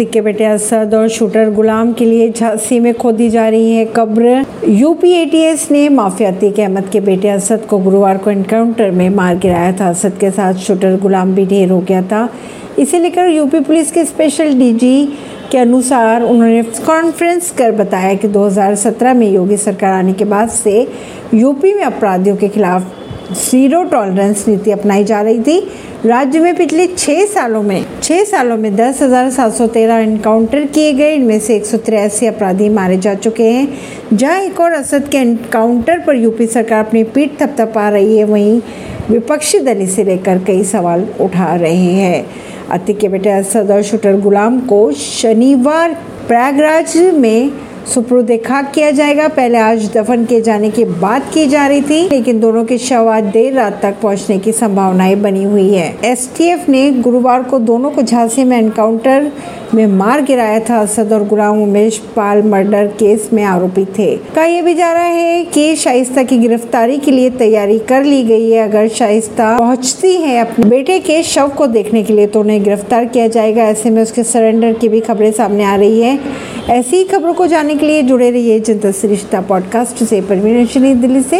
अतिक के बेटे असद और शूटर गुलाम के लिए झांसी में खोदी जा रही है कब्र। यूपी एटीएस ने माफिया अतिक अहमद के बेटे असद को गुरुवार को एनकाउंटर में मार गिराया था। असद के साथ शूटर गुलाम भी ढेर हो गया था। इसे लेकर यूपी पुलिस के स्पेशल डीजी के अनुसार उन्होंने कॉन्फ्रेंस कर बताया कि 2017 में योगी सरकार आने के बाद से यूपी में अपराधियों के खिलाफ ज़ीरो टॉलरेंस नीति अपनाई जा रही थी। राज्य में पिछले छह सालों में, छह सालों में दस हज़ार सात सौ तेरह एनकाउंटर किए गए। इनमें से एक सौ तिरासी अपराधी मारे जा चुके हैं। जहाँ एक और असद के एनकाउंटर पर यूपी सरकार अपनी पीठ थपथपा रही है, वहीं विपक्षी दल इसे लेकर कई सवाल उठा रहे हैं। अतिक के बेटे असद और शूटर गुलाम को शनिवार प्रयागराज में सुपुर्द खाक किया जाएगा। पहले आज दफन किए जाने की बात की जा रही थी, लेकिन दोनों के शव आज देर रात तक पहुँचने की संभावनाएँ बनी हुई है। एसटीएफ ने गुरुवार को दोनों को झांसी में एनकाउंटर में मार गिराया था। असद और गुलाम उमेश पाल मर्डर केस में आरोपी थे। कहा यह भी जा रहा है कि शाइस्ता की गिरफ्तारी के लिए तैयारी कर ली गई है। अगर शाइस्ता पहुँचती है अपने बेटे के शव को देखने के लिए तो उन्हें गिरफ़्तार किया जाएगा। ऐसे में उसके सरेंडर की भी खबरें सामने आ रही है। ऐसी ही खबरों को जानने के लिए जुड़े रहिए जनता सरिश्ता पॉडकास्ट से। परवीन दिल्ली से।